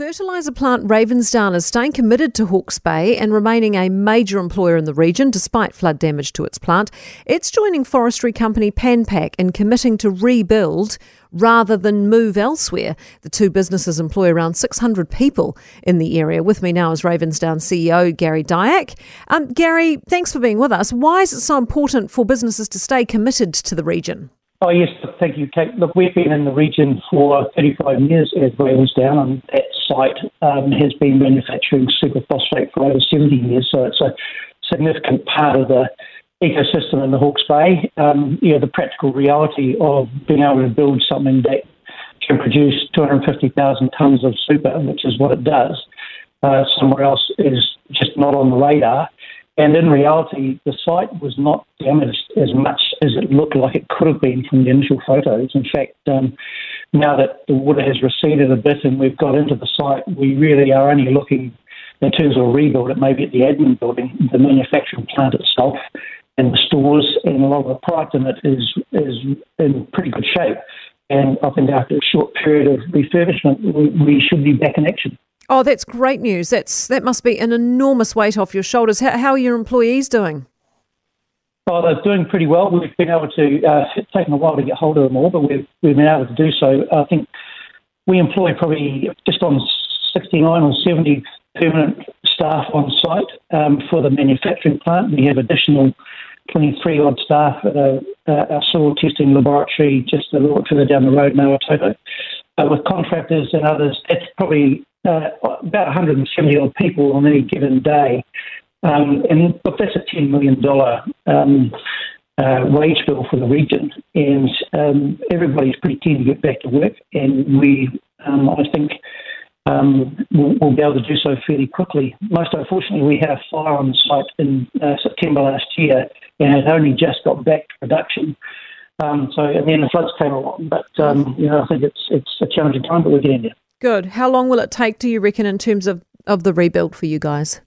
Fertiliser plant Ravensdown is staying committed to Hawke's Bay and remaining a major employer in the region despite flood damage to its plant. It's joining forestry company Pan Pac in committing to rebuild rather than move elsewhere. The two businesses employ around 600 people in the area. With me now is Ravensdown CEO Garry Diack. Um, Garry, thanks for being with us. Why is it so important for businesses to stay committed to the region? Oh, yes, thank you, Kate. Look, we've been in the region for 35 years as Ravensdown, and that site um, has been manufacturing superphosphate for over 70 years, so it's a significant part of the ecosystem in the Hawke's Bay. Um, you know, the practical reality of being able to build something that can produce 250,000 tonnes of super, which is what it does, uh, somewhere else is just not on the radar. And in reality, the site was not damaged as much as it looked like it could have been from the initial photos. In fact, um, now that the water has receded a bit and we've got into the site, we really are only looking in terms of a rebuild, it may be at the admin building, the manufacturing plant itself, and the stores, and a lot of the product in it is is in pretty good shape. And I think after a short period of refurbishment, we, we should be back in action. Oh, that's great news. That's that must be an enormous weight off your shoulders. How, how are your employees doing? Oh, they're doing pretty well. We've been able to. Uh, it's taken a while to get hold of them all, but we've we've been able to do so. I think we employ probably just on 69 or 70 permanent staff on site um, for the manufacturing plant. We have additional 23 odd staff at a, a soil testing laboratory just a little further down the road in Awatoto. Uh, with contractors and others, that's probably uh, about 170 odd people on any given day. Um, and that's a $10 million um, uh, wage bill for the region. And um, everybody's pretty keen to get back to work. And we, um, I think, um, we'll, we'll, be able to do so fairly quickly. Most unfortunately, we had a fire on the site in uh, September last year and it only just got back to production. Um, so, and then the floods came along. But, you know, I think it's, it's a challenging time, but we're getting there. Good. How long will it take, do you reckon, in terms of, of the rebuild for you guys?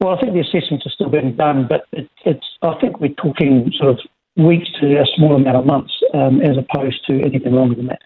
Well, I think the assessments are still being done, but it, it's I think we're talking sort of weeks to a small amount of months um, as opposed to anything longer than that.